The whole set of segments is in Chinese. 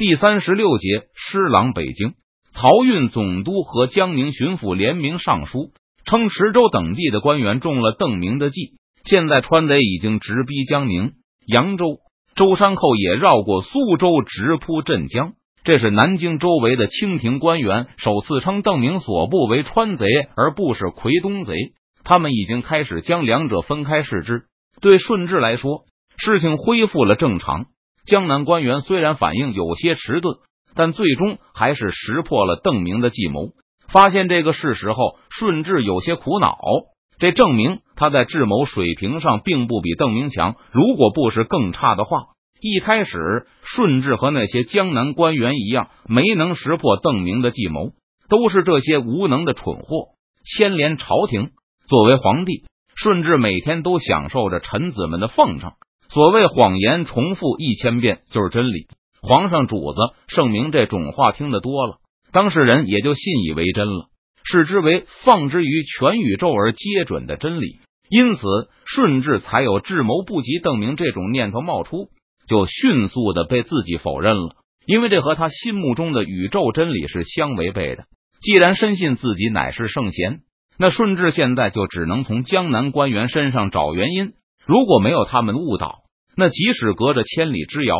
第三十六节，施琅北京，漕运总督和江宁巡抚联名上书，称池州等地的官员中了邓明的计。现在川贼已经直逼江宁、扬州，舟山寇也绕过苏州，直扑镇江。这是南京周围的清廷官员首次称邓明所部为川贼，而不是奎东贼。他们已经开始将两者分开视之。对顺治来说，事情恢复了正常。江南官员虽然反应有些迟钝，但最终还是识破了邓明的计谋。发现这个事实后，顺治有些苦恼。这证明他在智谋水平上并不比邓明强。如果不是更差的话，一开始顺治和那些江南官员一样，没能识破邓明的计谋，都是这些无能的蠢货牵连朝廷。作为皇帝，顺治每天都享受着臣子们的奉承。所谓谎言重复一千遍就是真理。皇上主子圣明这种话听得多了，当事人也就信以为真了。视之为放之于全宇宙而皆准的真理，因此顺治才有智谋不及邓明这种念头冒出，就迅速的被自己否认了，因为这和他心目中的宇宙真理是相违背的。既然深信自己乃是圣贤，那顺治现在就只能从江南官员身上找原因。如果没有他们误导，那即使隔着千里之遥，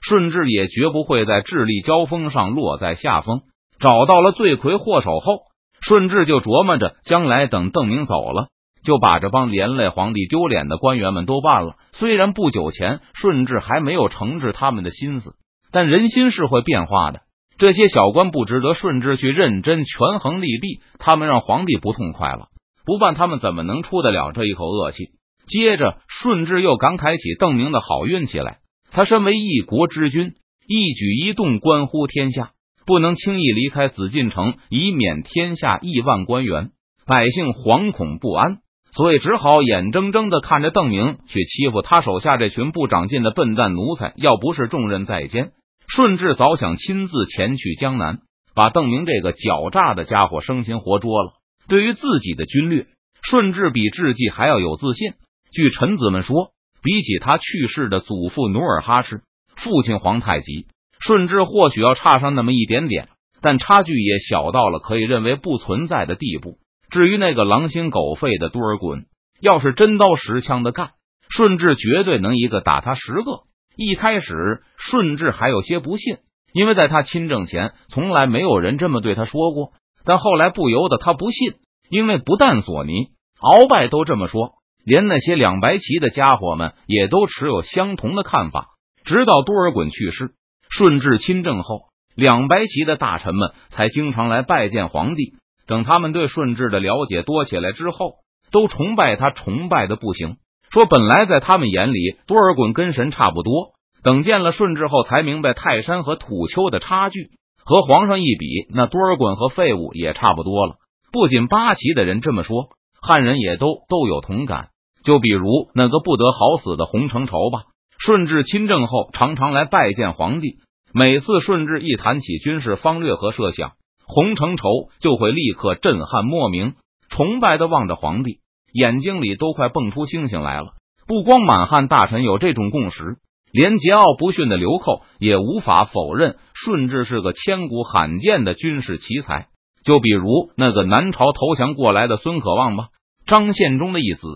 顺治也绝不会在智力交锋上落在下风。找到了罪魁祸首后。顺治就琢磨着，将来等邓明走了，就把这帮连累皇帝丢脸的官员们都办了。虽然不久前顺治还没有惩治他们的心思，但人心是会变化的。这些小官不值得顺治去认真权衡利弊，他们让皇帝不痛快了，不办他们怎么能出得了这一口恶气？接着，顺治又感慨起邓明的好运气来。他身为一国之君，一举一动关乎天下。不能轻易离开紫禁城，以免天下亿万官员百姓惶恐不安，所以只好眼睁睁的看着邓明去欺负他手下这群不长进的笨蛋奴才。要不是重任在肩，顺治早想亲自前去江南，把邓明这个狡诈的家伙生擒活捉了。对于自己的军略，顺治比智计还要有自信。据臣子们说，比起他去世的祖父努尔哈赤、父亲皇太极。顺治或许要差上那么一点点，但差距也小到了可以认为不存在的地步。至于那个狼心狗肺的多尔衮，要是真刀实枪的干，顺治绝对能一个打他十个。一开始，顺治还有些不信，因为在他亲政前，从来没有人这么对他说过。但后来不由得他不信，因为不但索尼、鳌拜都这么说，连那些两白旗的家伙们也都持有相同的看法。直到多尔衮去世。顺治亲政后，两白旗的大臣们才经常来拜见皇帝。等他们对顺治的了解多起来之后，都崇拜他，崇拜的不行。说本来在他们眼里，多尔衮跟神差不多。等见了顺治后，才明白泰山和土丘的差距。和皇上一比，那多尔衮和废物也差不多了。不仅八旗的人这么说，汉人也都都有同感。就比如那个不得好死的洪承畴吧。顺治亲政后，常常来拜见皇帝。每次顺治一谈起军事方略和设想，洪承畴就会立刻震撼莫名，崇拜的望着皇帝，眼睛里都快蹦出星星来了。不光满汉大臣有这种共识，连桀骜不驯的流寇也无法否认顺治是个千古罕见的军事奇才。就比如那个南朝投降过来的孙可望吧，张献忠的义子，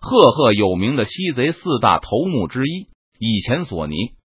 赫赫有名的西贼四大头目之一。以前索尼、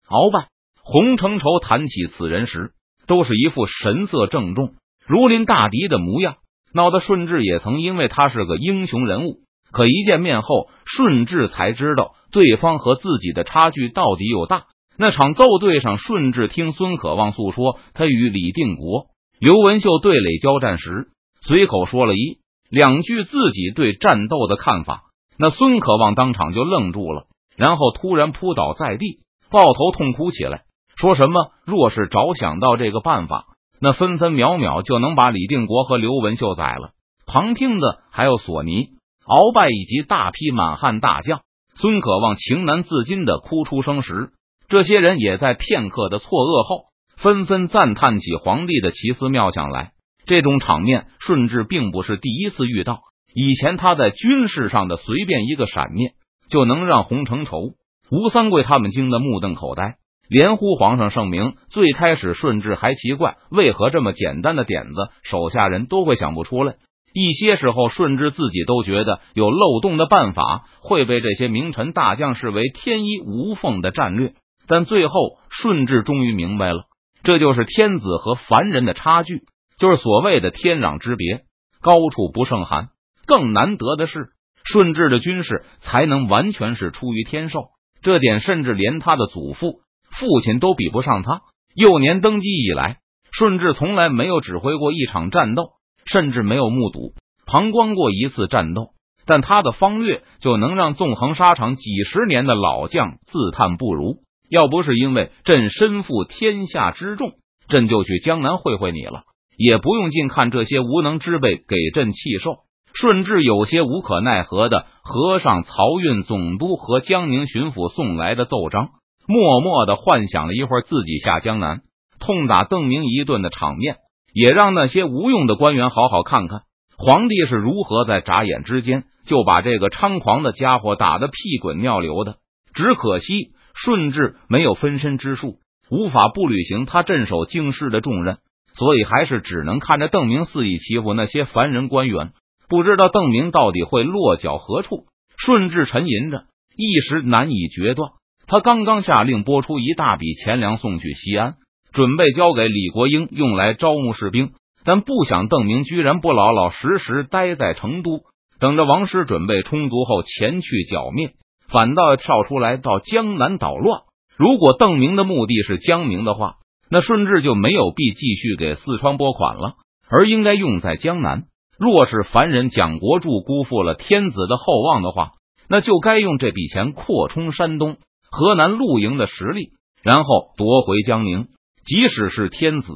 鳌拜、洪承畴谈起此人时，都是一副神色郑重、如临大敌的模样，闹得顺治也曾因为他是个英雄人物。可一见面后，顺治才知道对方和自己的差距到底有大。那场奏对上，顺治听孙可望诉说他与李定国、刘文秀对垒交战时，随口说了一两句自己对战斗的看法，那孙可望当场就愣住了。然后突然扑倒在地，抱头痛哭起来，说什么：“若是早想到这个办法，那分分秒秒就能把李定国和刘文秀宰了。”旁听的还有索尼、鳌拜以及大批满汉大将。孙可望情难自禁的哭出声时，这些人也在片刻的错愕后，纷纷赞叹起皇帝的奇思妙想来。这种场面，顺治并不是第一次遇到，以前他在军事上的随便一个闪念。就能让洪承畴、吴三桂他们惊得目瞪口呆。连呼皇上圣明。最开始顺治还奇怪，为何这么简单的点子，手下人都会想不出来。一些时候，顺治自己都觉得有漏洞的办法会被这些名臣大将视为天衣无缝的战略。但最后，顺治终于明白了，这就是天子和凡人的差距，就是所谓的天壤之别，高处不胜寒。更难得的是，顺治的军事才能完全是出于天授，这点甚至连他的祖父、父亲都比不上他。幼年登基以来，顺治从来没有指挥过一场战斗。甚至没有目睹、旁观过一次战斗，但他的方略就能让纵横沙场几十年的老将自叹不如。要不是因为朕身负天下之重，朕就去江南会会你了，也不用尽看这些无能之辈给朕气受。顺治有些无可奈何的合上漕运总督和江宁巡抚送来的奏章，默默的幻想了一会儿自己下江南痛打邓明一顿的场面。也让那些无用的官员好好看看皇帝是如何在眨眼之间就把这个猖狂的家伙打得屁滚尿流的。只可惜顺治没有分身之术，无法不履行他镇守京师的重任，所以还是只能看着邓明肆意欺负那些凡人官员。不知道邓明到底会落脚何处。顺治沉吟着，一时难以决断。他刚刚下令拨出一大笔钱粮送去西安。准备交给李国英用来招募士兵，但不想邓明居然不老老实实待在成都，等着王师准备充足后前去剿灭，反倒跳出来到江南捣乱。如果邓明的目的是江宁的话，那顺治就没有必继续给四川拨款了，而应该用在江南。若是凡人蒋国柱辜负了天子的厚望的话，那就该用这笔钱扩充山东、河南露营的实力，然后夺回江宁。即使是天子，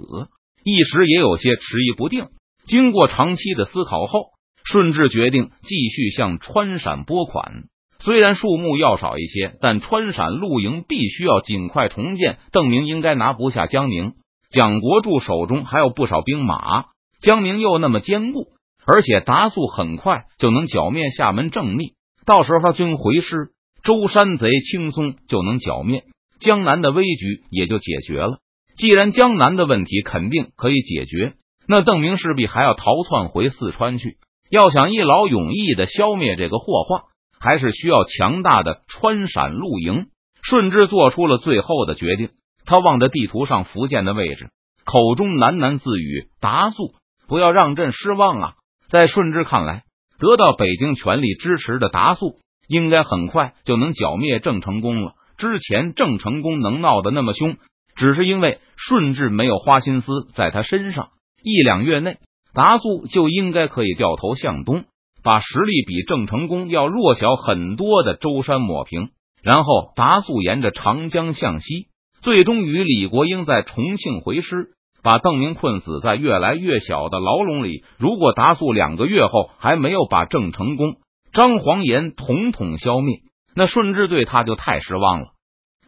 一时也有些迟疑不定。经过长期的思考后，顺治决定继续向川陕拨款。虽然数目要少一些，但川陕露营必须要尽快重建。邓明应该拿不下江宁，蒋国柱手中还有不少兵马，江宁又那么坚固，而且达速很快就能剿灭厦门正密。到时候他军回师，舟山贼轻松就能剿灭，江南的危局也就解决了。既然江南的问题肯定可以解决，那邓明势必还要逃窜回四川去。要想一劳永逸的消灭这个祸患，还是需要强大的川陕露营。顺治做出了最后的决定，他望着地图上福建的位置，口中喃喃自语：“达素，不要让朕失望啊！”在顺治看来，得到北京全力支持的达素，应该很快就能剿灭郑成功了。之前郑成功能闹得那么凶。只是因为顺治没有花心思在他身上，一两月内，达素就应该可以掉头向东，把实力比郑成功要弱小很多的舟山抹平，然后达素沿着长江向西，最终与李国英在重庆回师，把邓明困死在越来越小的牢笼里。如果达速两个月后还没有把郑成功、张煌言统统消灭，那顺治对他就太失望了。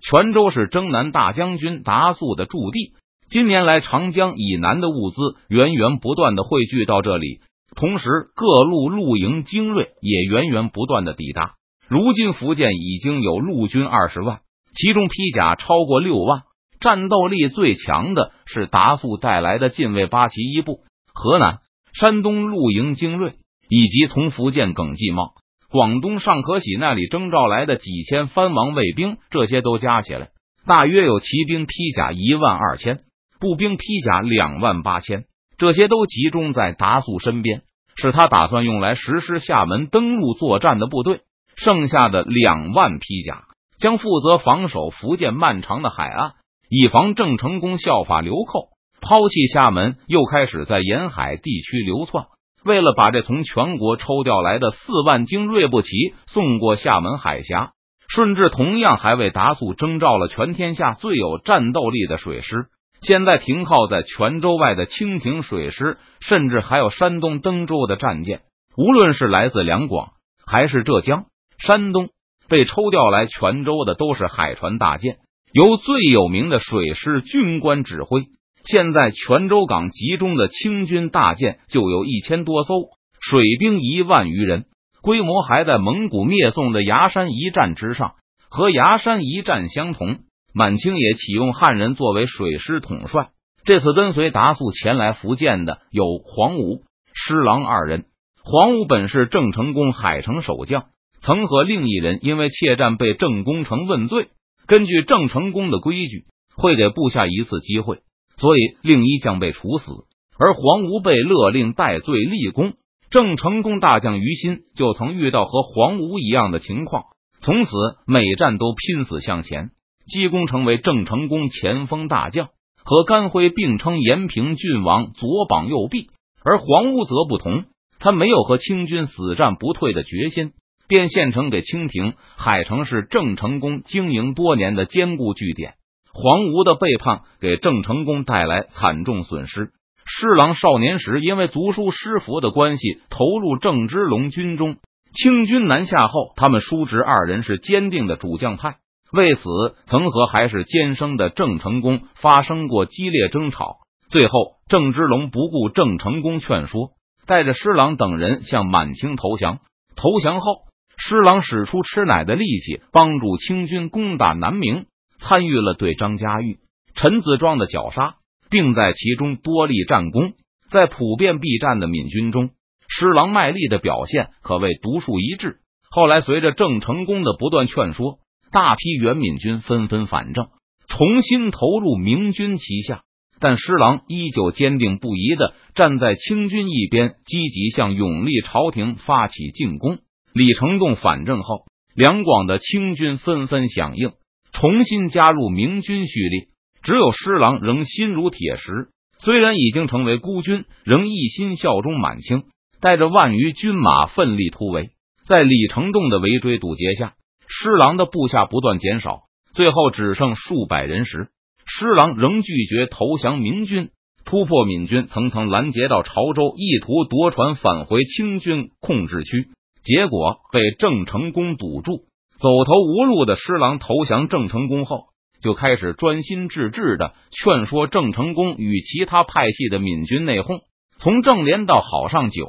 泉州是征南大将军达速的驻地，近年来长江以南的物资源源不断的汇聚到这里，同时各路陆营精锐也源源不断的抵达。如今福建已经有陆军二十万，其中披甲超过六万，战斗力最强的是达速带来的禁卫八旗一部。河南、山东陆营精锐以及从福建耿继茂。广东尚可喜那里征召来的几千藩王卫兵，这些都加起来，大约有骑兵披甲一万二千，步兵披甲两万八千。这些都集中在达素身边，是他打算用来实施厦门登陆作战的部队。剩下的两万披甲将负责防守福建漫长的海岸，以防郑成功效法流寇，抛弃厦门，又开始在沿海地区流窜。为了把这从全国抽调来的四万精锐步骑送过厦门海峡，顺治同样还为达速征召了全天下最有战斗力的水师。现在停靠在泉州外的清廷水师，甚至还有山东登州的战舰，无论是来自两广还是浙江、山东，被抽调来泉州的都是海船大舰，由最有名的水师军官指挥。现在泉州港集中的清军大舰就有一千多艘，水兵一万余人，规模还在蒙古灭宋的崖山一战之上。和崖山一战相同，满清也启用汉人作为水师统帅。这次跟随达素前来福建的有黄武、施琅二人。黄武本是郑成功海城守将，曾和另一人因为怯战被郑功成问罪。根据郑成功的规矩，会给部下一次机会，所以另一将被处死，而黄武被勒令戴罪立功。郑成功大将于心就曾遇到和黄武一样的情况，从此每战都拼死向前，积功成为郑成功前锋大将。和甘辉并称延平郡王左膀右臂，而黄武则不同，他没有和清军死战不退的决心，便献城给清廷。海城是郑成功经营多年的坚固据点，黄吴的背叛给郑成功带来惨重损失。施琅少年时因为族叔施佛的关系，投入郑芝龙军中。清军南下后，他们叔侄二人是坚定的主将派。为此，曾和还是监生的郑成功发生过激烈争吵。最后，郑芝龙不顾郑成功劝说，带着施琅等人向满清投降。投降后，施琅使出吃奶的力气，帮助清军攻打南明，参与了对张家玉、陈子庄的绞杀，并在其中多立战功。在普遍避战的闽军中，施琅卖力的表现可谓独树一帜。后来，随着郑成功的不断劝说，大批原闽军纷纷反正，重新投入明军旗下，但施琅依旧坚定不移的站在清军一边，积极向永历朝廷发起进攻。李成栋反正后，两广的清军纷纷响应，重新加入明军序列。只有施琅仍心如铁石，虽然已经成为孤军，仍一心效忠满清，带着万余军马奋力突围。在李成栋的围追堵截下。施琅的部下不断减少，最后只剩数百人时，施琅仍拒绝投降明军，突破闽军层层拦截到潮州，意图夺船返回清军控制区，结果被郑成功堵住。走投无路的施琅投降郑成功后，就开始专心致志的劝说郑成功与其他派系的闽军内讧。从正联到好上九，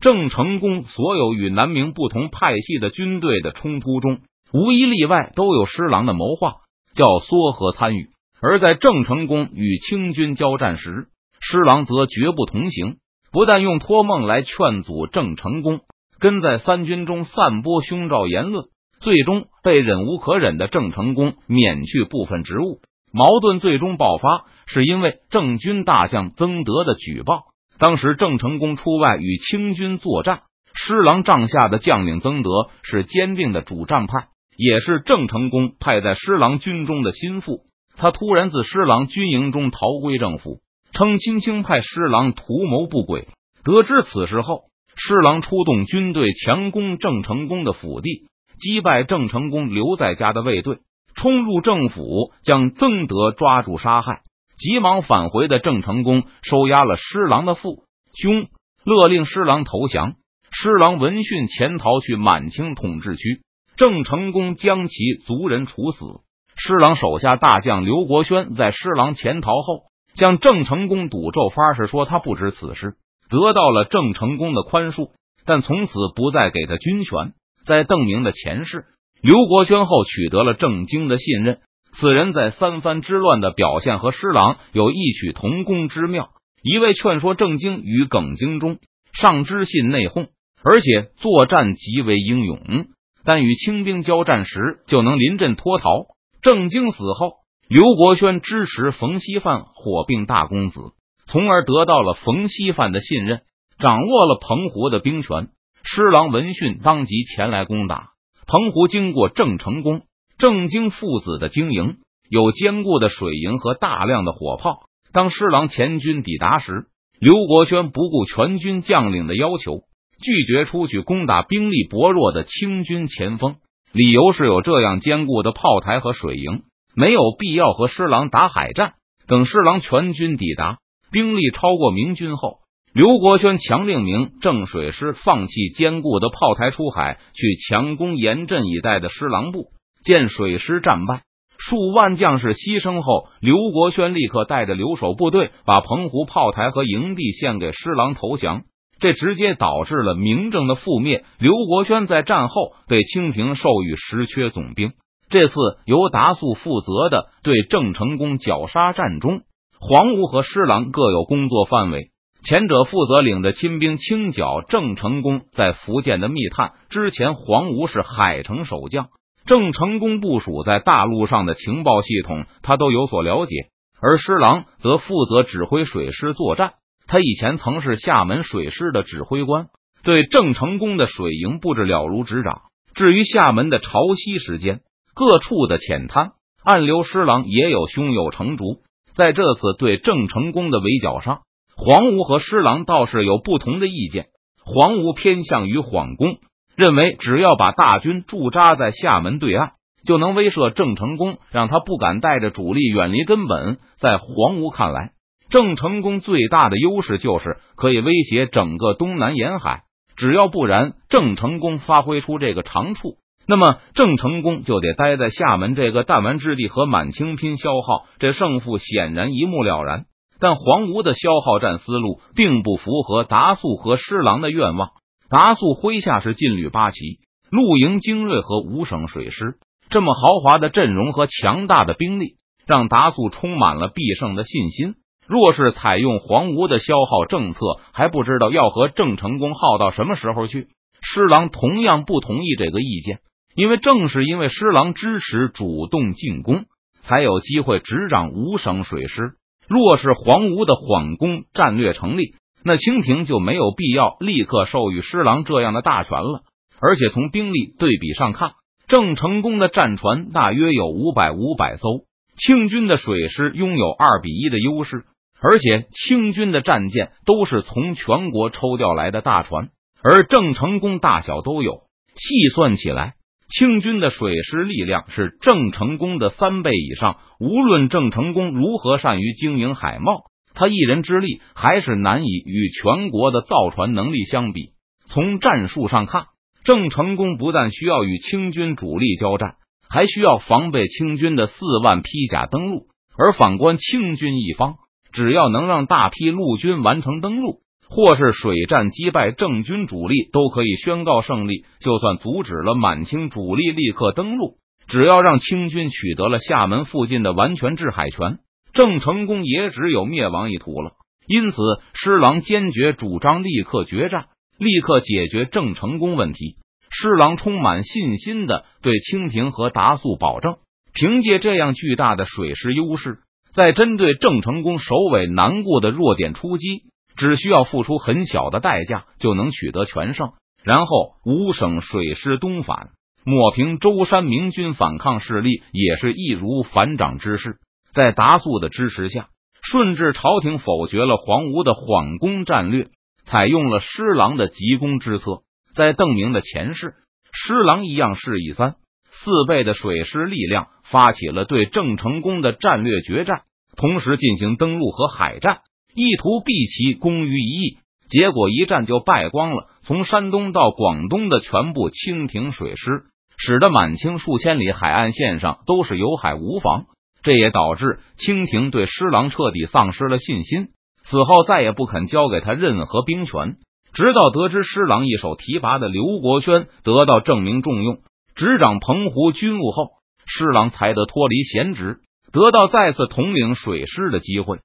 郑成功所有与南明不同派系的军队的冲突中。无一例外都有施琅的谋划，叫梭和参与。而在郑成功与清军交战时，施琅则绝不同行。不但用托梦来劝阻郑成功，跟在三军中散播凶兆言论，最终被忍无可忍的郑成功免去部分职务。矛盾最终爆发，是因为郑军大将曾德的举报。当时郑成功出外与清军作战，施琅帐下的将领曾德是坚定的主战派。也是郑成功派在施琅军中的心腹，他突然自施琅军营中逃归政府，称清清派施琅图谋不轨。得知此事后，施琅出动军队强攻郑成功的府邸，击败郑成功留在家的卫队，冲入政府，将曾德抓住杀害。急忙返回的郑成功收押了施琅的父兄，勒令施琅投降。施琅闻讯潜逃去满清统治区。郑成功将其族人处死。施琅手下大将刘国轩在施琅潜逃后，向郑成功赌咒发誓说他不知此事，得到了郑成功的宽恕，但从此不再给他军权。在邓明的前世，刘国轩后取得了郑经的信任。此人在三藩之乱的表现和施琅有异曲同工之妙，一味劝说郑经与耿精忠，上知信内讧，而且作战极为英勇。但与清兵交战时，就能临阵脱逃。郑经死后，刘国轩支持冯锡范火并大公子，从而得到了冯锡范的信任，掌握了澎湖的兵权。施琅闻讯，当即前来攻打澎湖。经过郑成功、郑经父子的经营，有坚固的水营和大量的火炮。当施琅前军抵达时，刘国轩不顾全军将领的要求。拒绝出去攻打兵力薄弱的清军前锋，理由是有这样坚固的炮台和水营，没有必要和施琅打海战。等施琅全军抵达，兵力超过明军后，刘国轩强令明郑水师放弃坚固的炮台出海，去强攻严阵以待的施琅部。见水师战败，数万将士牺牲后，刘国轩立刻带着留守部队，把澎湖炮台和营地献给施琅投降。这直接导致了明政的覆灭。刘国轩在战后被清廷授予石缺总兵，这次由达素负责的对郑成功绞杀战中，黄吴和施琅各有工作范围。前者负责领着亲兵清剿郑成功在福建的密探。之前黄吴是海城守将，郑成功部署在大陆上的情报系统，他都有所了解。而施琅则负责指挥水师作战。他以前曾是厦门水师的指挥官，对郑成功的水营布置了如指掌。至于厦门的潮汐时间，各处的浅滩暗流，施琅也有胸有成竹。在这次对郑成功的围剿上，黄吴和施琅倒是有不同的意见。黄吴偏向于缓攻，认为只要把大军驻扎在厦门对岸，就能威慑郑成功，让他不敢带着主力远离根本。在黄吴看来，郑成功最大的优势就是可以威胁整个东南沿海，只要不然郑成功发挥出这个长处，那么郑成功就得待在厦门这个弹丸之地和满清拼消耗，这胜负显然一目了然。但黄吴的消耗战思路并不符合达素和施琅的愿望。达素麾下是劲旅八旗、陆营精锐和五省水师，这么豪华的阵容和强大的兵力，让达素充满了必胜的信心。若是采用黄吴的消耗政策，还不知道要和郑成功耗到什么时候去。施琅同样不同意这个意见，因为正是因为施琅支持主动进攻，才有机会执掌五省水师。若是黄吴的缓攻战略成立，那清廷就没有必要立刻授予施琅这样的大权了。而且从兵力对比上看，郑成功的战船大约有五百五百艘，清军的水师拥有二比一的优势。而且清军的战舰都是从全国抽调来的大船，而郑成功大小都有，细算起来，清军的水师力量是郑成功的三倍以上。无论郑成功如何善于经营海贸，他一人之力还是难以与全国的造船能力相比。从战术上看，郑成功不但需要与清军主力交战，还需要防备清军的四万披甲登陆，而反观清军一方。只要能让大批陆军完成登陆，或是水战击败郑军主力，都可以宣告胜利。就算阻止了满清主力立刻登陆，只要让清军取得了厦门附近的完全制海权，郑成功也只有灭亡一途了。因此，施琅坚决主张立刻决战，立刻解决郑成功问题。施琅充满信心的对清廷和达素保证，凭借这样巨大的水师优势。在针对郑成功首尾难过的弱点出击，只需要付出很小的代价就能取得全胜。然后五省水师东返，抹平舟山明军反抗势力，也是易如反掌之势。在达素的支持下，顺治朝廷否决了黄吴的缓攻战略，采用了施琅的急攻之策。在邓明的前世，施琅一样是以三四倍的水师力量，发起了对郑成功的战略决战。同时进行登陆和海战，意图毕其功于一役，结果一战就败光了。从山东到广东的全部清廷水师，使得满清数千里海岸线上都是有海无防。这也导致清廷对施琅彻底丧失了信心，此后再也不肯交给他任何兵权。直到得知施琅一手提拔的刘国轩得到证明重用，执掌澎湖军务后，施琅才得脱离闲职。得到再次统领水师的机会。